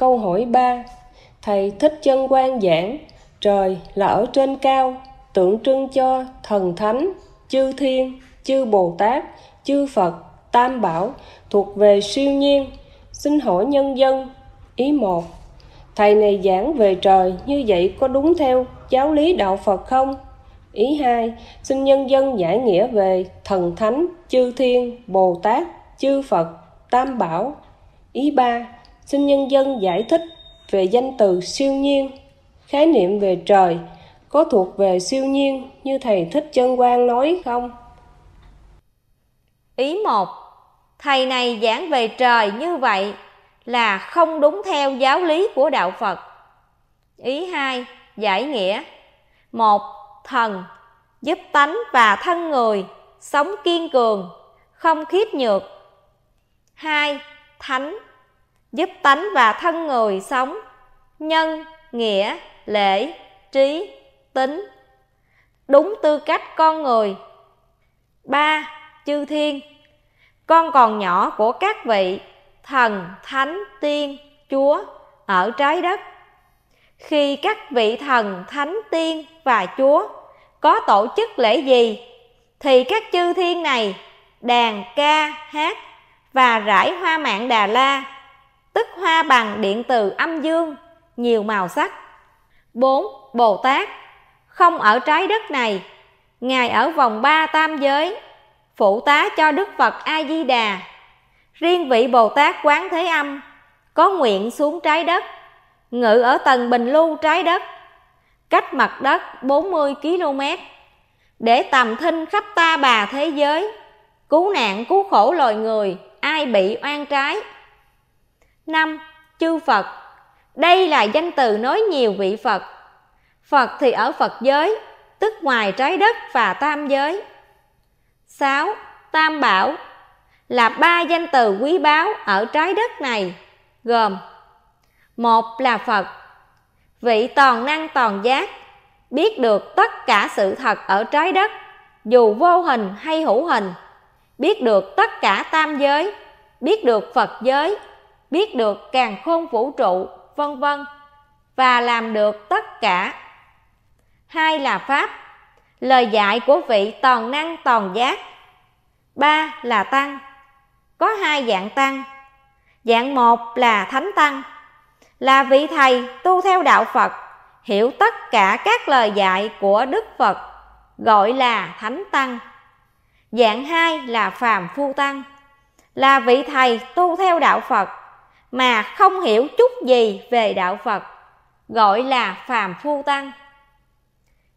Câu hỏi 3 Thầy Thích Chân Quang giảng Trời là ở trên cao Tượng trưng cho thần thánh, chư thiên, chư Bồ Tát, chư Phật, Tam Bảo Thuộc về siêu nhiên Xin hỏi nhân dân Ý 1 Thầy này giảng về trời như vậy có đúng theo giáo lý đạo Phật không? Ý 2. Xin nhân dân giải nghĩa về thần thánh, chư thiên, Bồ Tát, chư Phật, Tam Bảo. Ý 3. Xin nhân dân giải thích về danh từ siêu nhiên, khái niệm về trời có thuộc về siêu nhiên như thầy Thích Chân Quang nói không? Ý một, Thầy này giảng về trời như vậy là không đúng theo giáo lý của đạo Phật. Ý hai, Giải nghĩa. một Thần giúp tánh và thân người sống kiên cường, không khiếp nhược. Hai Thánh giúp tánh và thân người sống nhân, nghĩa, lễ, trí, tính đúng tư cách con người. ba Chư thiên Con còn nhỏ của các vị thần, thánh, tiên, chúa ở trái đất. Khi các vị thần, thánh, tiên và chúa có tổ chức lễ gì, thì các chư thiên này đàn ca hát và rải hoa mạng Đà La, tức hoa bằng điện từ âm dương, nhiều màu sắc. 4. Bồ Tát không ở trái đất này, Ngài ở vòng ba tam giới, phụ tá cho Đức Phật A-di-đà Riêng vị Bồ Tát Quán Thế Âm có nguyện xuống trái đất, ngự ở tầng bình lưu trái đất, cách mặt đất 40 km, để tầm thinh khắp ta bà thế giới, cứu nạn cứu khổ loài người, ai bị oan trái năm Chư Phật Đây là danh từ nói nhiều vị Phật. Phật thì ở Phật giới, tức ngoài trái đất và tam giới. 6. Tam Bảo là ba danh từ quý báu ở trái đất này gồm một là phật vị toàn năng toàn giác biết được tất cả sự thật ở trái đất dù vô hình hay hữu hình biết được tất cả tam giới biết được phật giới biết được càng khôn vũ trụ vân vân và làm được tất cả hai là pháp lời dạy của vị toàn năng toàn giác ba là tăng có hai dạng tăng. Dạng một là thánh tăng, là vị thầy tu theo đạo Phật, hiểu tất cả các lời dạy của Đức Phật, gọi là thánh tăng. Dạng hai là phàm phu tăng, là vị thầy tu theo đạo Phật mà không hiểu chút gì về đạo Phật, gọi là phàm phu tăng.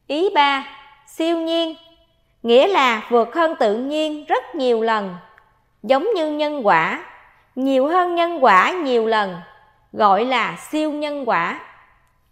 Ý ba, siêu nhiên, nghĩa là vượt hơn tự nhiên rất nhiều lần giống như nhân quả nhiều hơn nhân quả nhiều lần gọi là siêu nhân quả